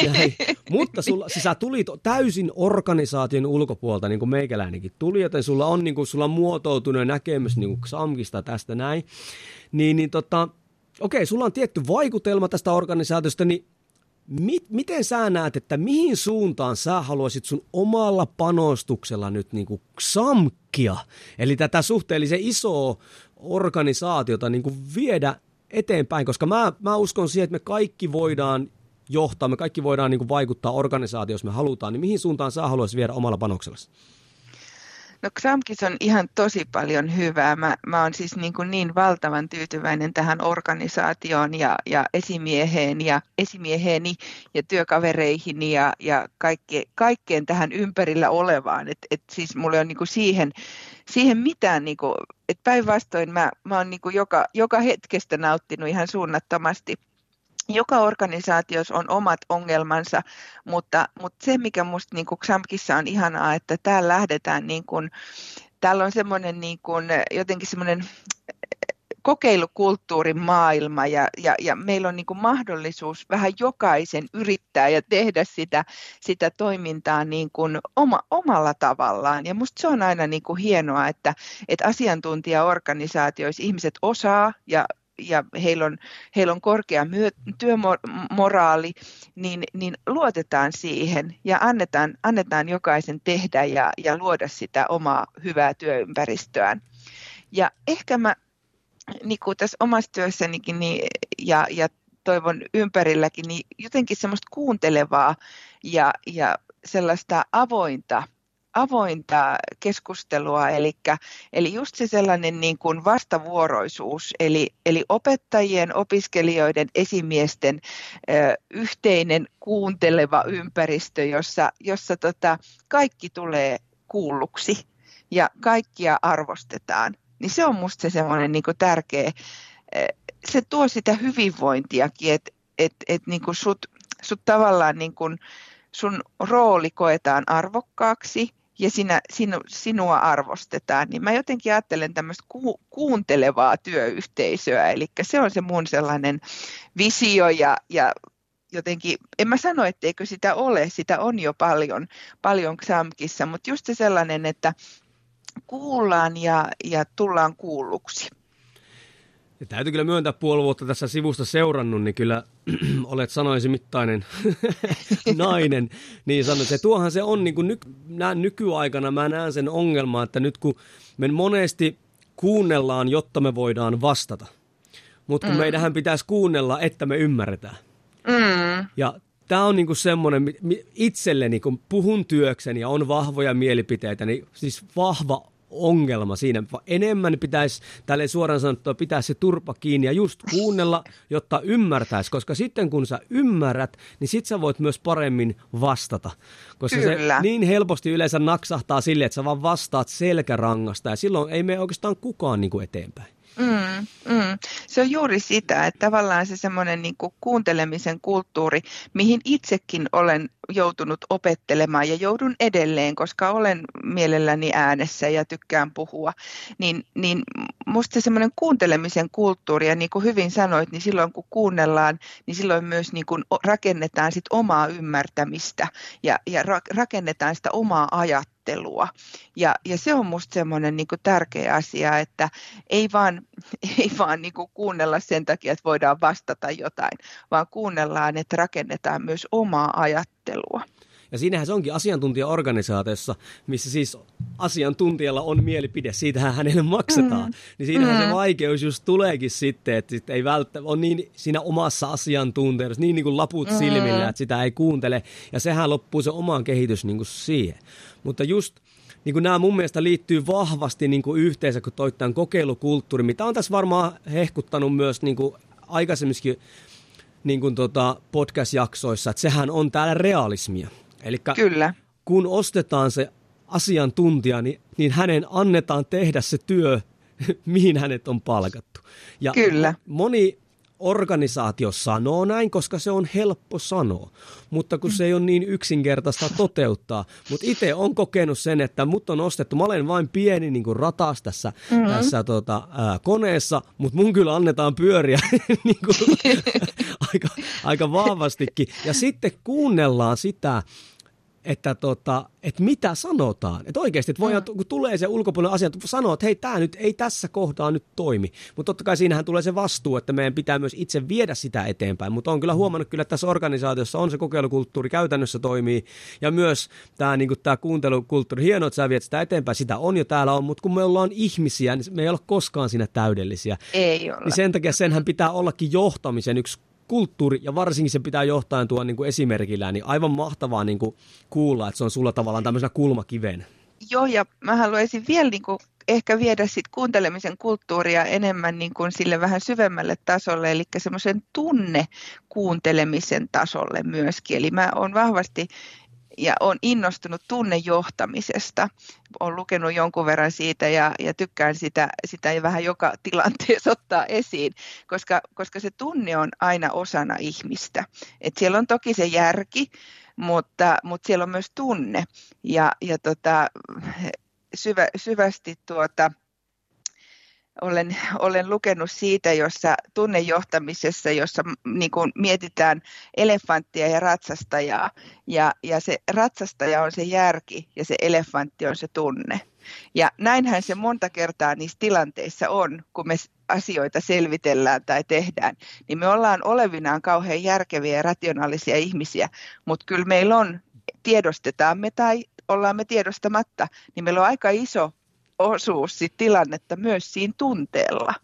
<laughs> mutta sulla, siis sä tulit täysin organisaation ulkopuolelta, niin kuin meikäläinenkin tuli, joten sulla on, niin kuin, sulla on muotoutunut näkemys niin kuin Xamkista tästä näin niin, niin tota, okei, sulla on tietty vaikutelma tästä organisaatiosta, niin mit, miten sä näet, että mihin suuntaan sä haluaisit sun omalla panostuksella nyt niin kuin samkia, eli tätä suhteellisen isoa organisaatiota niin kuin viedä eteenpäin, koska mä, mä uskon siihen, että me kaikki voidaan johtaa, me kaikki voidaan niin kuin vaikuttaa organisaatioon, jos me halutaan, niin mihin suuntaan sä haluaisit viedä omalla panoksellasi? No Xamkis on ihan tosi paljon hyvää. Mä, mä oon siis niin, kuin niin valtavan tyytyväinen tähän organisaatioon ja, ja esimieheen ja esimieheeni ja työkavereihin ja, ja kaikke, kaikkeen tähän ympärillä olevaan. Et, et siis mulle on niin kuin siihen, siihen mitään, niin kuin, että päinvastoin mä, mä oon niin kuin joka, joka hetkestä nauttinut ihan suunnattomasti – joka organisaatiossa on omat ongelmansa, mutta, mutta se, mikä minusta niin XAMKissa on ihanaa, että täällä lähdetään, niin kuin, täällä on semmoinen niin kuin, jotenkin semmoinen kokeilukulttuurin maailma ja, ja, ja meillä on niin kuin mahdollisuus vähän jokaisen yrittää ja tehdä sitä, sitä toimintaa niin kuin oma, omalla tavallaan. Ja minusta se on aina niin kuin hienoa, että, että asiantuntijaorganisaatioissa ihmiset osaa ja ja heillä on, heillä on korkea myö, työmoraali, niin, niin luotetaan siihen ja annetaan, annetaan jokaisen tehdä ja, ja luoda sitä omaa hyvää työympäristöään. Ja ehkä mä niin kuin tässä omassa työssänikin niin, ja, ja toivon ympärilläkin, niin jotenkin semmoista kuuntelevaa ja, ja sellaista avointa avointa keskustelua, eli, eli just se sellainen niin kuin vastavuoroisuus, eli, eli opettajien, opiskelijoiden, esimiesten ö, yhteinen kuunteleva ympäristö, jossa, jossa tota, kaikki tulee kuulluksi ja kaikkia arvostetaan, niin se on minusta se semmoinen niin kuin tärkeä, se tuo sitä hyvinvointiakin, että et, et, niin kuin sut, sut tavallaan niin kuin, sun rooli koetaan arvokkaaksi ja sinä, sinu, sinua arvostetaan, niin mä jotenkin ajattelen tämmöistä ku, kuuntelevaa työyhteisöä, eli se on se mun sellainen visio ja, ja jotenkin, en mä sano, etteikö sitä ole, sitä on jo paljon, paljon XAMKissa, mutta just se sellainen, että kuullaan ja, ja tullaan kuulluksi. Ja täytyy kyllä myöntää puoli vuotta tässä sivusta seurannut, niin kyllä <clears throat> olet sanoisi mittainen <laughs> nainen. Niin sanoit, että tuohan se on niin kuin nyky, nykyaikana, mä näen sen ongelman, että nyt kun me monesti kuunnellaan, jotta me voidaan vastata. Mutta kun mm. meidähän pitäisi kuunnella, että me ymmärretään. Mm. Ja tämä on niinku semmoinen, itselleni kun puhun työkseni ja on vahvoja mielipiteitä, niin siis vahva ongelma siinä. Enemmän pitäisi, tälle suoraan sanottua, pitää se turpa kiinni ja just kuunnella, jotta ymmärtäisi, koska sitten kun sä ymmärrät, niin sit sä voit myös paremmin vastata. Koska Kyllä. se niin helposti yleensä naksahtaa sille, että sä vaan vastaat selkärangasta ja silloin ei mene oikeastaan kukaan niin kuin eteenpäin. Mm, mm. Se on juuri sitä, että tavallaan se semmoinen niin kuuntelemisen kulttuuri, mihin itsekin olen joutunut opettelemaan ja joudun edelleen, koska olen mielelläni äänessä ja tykkään puhua, niin, niin musta se semmoinen kuuntelemisen kulttuuri, ja niin kuin hyvin sanoit, niin silloin kun kuunnellaan, niin silloin myös niin kuin rakennetaan sit omaa ymmärtämistä ja, ja rakennetaan sitä omaa ajattelua. Ja, ja se on musta semmoinen niin tärkeä asia, että ei vaan, <laughs> ei vaan niin kuunnella sen takia, että voidaan vastata jotain, vaan kuunnellaan, että rakennetaan myös omaa ajattelua. Ja siinähän se onkin asiantuntijaorganisaatiossa, missä siis asiantuntijalla on mielipide, siitähän hänelle maksetaan. Mm. Niin siinähän mm. se vaikeus just tuleekin sitten, että sit ei välttämättä on niin siinä omassa asiantuntijuudessa, niin, niin kuin laput mm. silmillä, että sitä ei kuuntele. Ja sehän loppuu se oman kehitys niin kuin siihen. Mutta just niin kuin nämä mun mielestä liittyy vahvasti niin kuin yhteensä, kun toi tämän kokeilukulttuuri, mitä on tässä varmaan hehkuttanut myös niin kuin aikaisemminkin niin kuin tota podcast-jaksoissa, että sehän on täällä realismia. Eli Kyllä. kun ostetaan se asiantuntija, niin, niin hänen annetaan tehdä se työ, <laughs> mihin hänet on palkattu. Ja Kyllä. moni organisaatio sanoo näin, koska se on helppo sanoa, mutta kun se ei ole niin yksinkertaista toteuttaa. Mutta itse on kokenut sen, että mut on ostettu, mä olen vain pieni niin kuin ratas tässä, mm-hmm. tässä tota, ää, koneessa, mutta mun kyllä annetaan pyöriä <laughs> niin kuin, <laughs> aika, aika vahvastikin. Ja sitten kuunnellaan sitä, että, tota, että mitä sanotaan. Että oikeasti, että voidaan, mm. kun tulee se ulkopuolinen asia, sanoa, että hei, tämä nyt ei tässä kohtaa nyt toimi. Mutta totta kai siinähän tulee se vastuu, että meidän pitää myös itse viedä sitä eteenpäin. Mutta on kyllä huomannut kyllä, että tässä organisaatiossa on se kokeilukulttuuri käytännössä toimii. Ja myös tämä, niin tämä kuuntelukulttuuri, hienoa, että sä viet sitä eteenpäin, sitä on jo täällä on, mutta kun me ollaan ihmisiä, niin me ei ole koskaan siinä täydellisiä. Ei ole. Niin sen takia senhän pitää ollakin johtamisen yksi kulttuuri, ja varsinkin se pitää johtajan tuon niin kuin esimerkillä, niin aivan mahtavaa niin kuin kuulla, että se on sulla tavallaan tämmöisenä kulmakiven. Joo, ja mä haluaisin vielä niin kuin ehkä viedä sit kuuntelemisen kulttuuria enemmän niin kuin sille vähän syvemmälle tasolle, eli semmoisen tunne kuuntelemisen tasolle myöskin. Eli mä oon vahvasti ja olen innostunut tunnejohtamisesta. Olen lukenut jonkun verran siitä ja, ja tykkään sitä, sitä ja vähän joka <laughs> tilanteessa ottaa esiin, koska, koska se tunne on aina osana ihmistä. Et siellä on toki se järki, mutta, mutta siellä on myös tunne ja, ja tota, syvä, syvästi tuota, olen, <laughs> olen lukenut siitä, jossa tunnejohtamisessa, jossa niin kuin mietitään elefanttia ja ratsastajaa. Ja, ja se ratsastaja on se järki ja se elefantti on se tunne. Ja näinhän se monta kertaa niissä tilanteissa on, kun me asioita selvitellään tai tehdään, niin me ollaan olevinaan kauhean järkeviä ja rationaalisia ihmisiä, mutta kyllä meillä on, tiedostetaan me tai ollaan me tiedostamatta, niin meillä on aika iso osuus sit tilannetta myös siinä tunteella.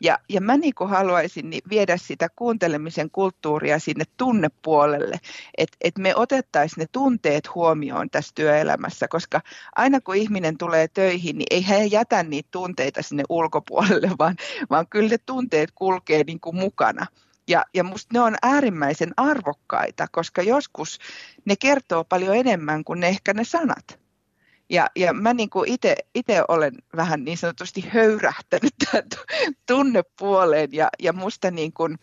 Ja, ja mä niin haluaisin niin viedä sitä kuuntelemisen kulttuuria sinne tunnepuolelle, että et me otettaisiin ne tunteet huomioon tässä työelämässä, koska aina kun ihminen tulee töihin, niin ei hän jätä niitä tunteita sinne ulkopuolelle, <laughs> vaan, vaan kyllä ne tunteet kulkee niin kuin mukana. Ja, ja musta ne on äärimmäisen arvokkaita, koska joskus ne kertoo paljon enemmän kuin ne ehkä ne sanat. Ja, ja mä niin itse olen vähän niin sanotusti höyrähtänyt tähän tunnepuoleen ja, ja musta niin kuin,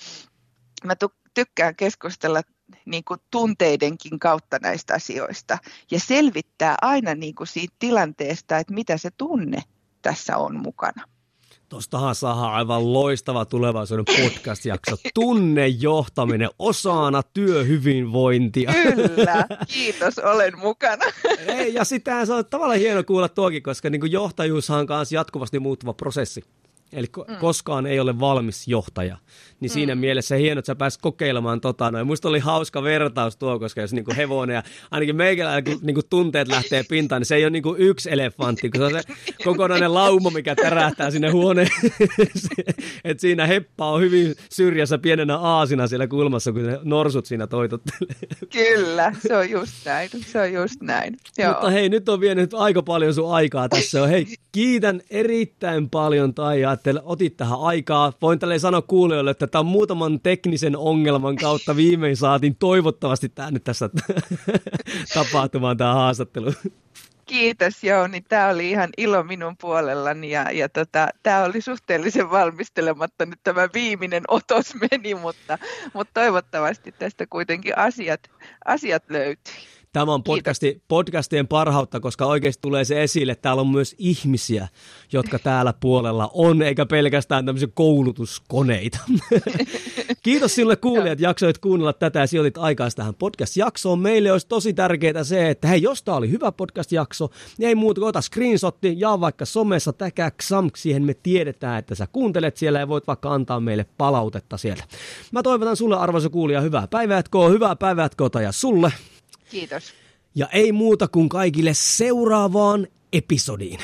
mä tykkään keskustella niin kuin tunteidenkin kautta näistä asioista ja selvittää aina niin kuin siitä tilanteesta, että mitä se tunne tässä on mukana. Tuostahan saa aivan loistava tulevaisuuden podcast-jakso. Tunnejohtaminen osana työhyvinvointia. Kyllä, kiitos, olen mukana. Ei, ja sitähän se on tavallaan hieno kuulla tuokin, koska niin johtajuushan on myös jatkuvasti muuttuva prosessi. Eli mm. koskaan ei ole valmis johtaja. Niin mm. siinä mielessä hieno, että sä pääsit kokeilemaan tota noin. Musta oli hauska vertaus tuo, koska jos niinku hevonen ja ainakin meikäläinen, kun niinku tunteet lähtee pintaan, niin se ei ole niinku yksi elefantti, kun se on se kokonainen lauma, mikä tärähtää sinne huoneen. <laughs> että siinä heppa on hyvin syrjässä pienenä aasina siellä kulmassa, kun ne norsut siinä toitottelee. Kyllä, se on just näin. Se on just näin. Joo. Mutta hei, nyt on vienyt aika paljon sun aikaa tässä. Hei, kiitän erittäin paljon Taija, että otit tähän aikaa. Voin tälle sanoa kuulijoille, että tämä on muutaman teknisen ongelman kautta viimein saatiin toivottavasti tämä nyt tässä <laughs> tapahtumaan tämä haastattelu. Kiitos Jouni, tämä oli ihan ilo minun puolellani ja, ja tota, tämä oli suhteellisen valmistelematta nyt tämä viimeinen otos meni, mutta, mutta toivottavasti tästä kuitenkin asiat, asiat löytyy. Tämä on podcasti, podcastien parhautta, koska oikeasti tulee se esille, että täällä on myös ihmisiä, jotka täällä puolella on, eikä pelkästään tämmöisiä koulutuskoneita. <laughs> Kiitos sinulle kuulijat, että jaksoit kuunnella tätä ja sijoitit aikaa tähän podcast-jaksoon. Meille olisi tosi tärkeää se, että hei, jos tämä oli hyvä podcast-jakso, niin ei muuta kuin ota screenshotti, ja vaikka somessa täkää XAMK, siihen me tiedetään, että sä kuuntelet siellä ja voit vaikka antaa meille palautetta sieltä. Mä toivotan sulle arvoisa kuulija hyvää päiväätkoa, hyvää päiväätkoa ja sulle. Kiitos. Ja ei muuta kuin kaikille seuraavaan episodiin.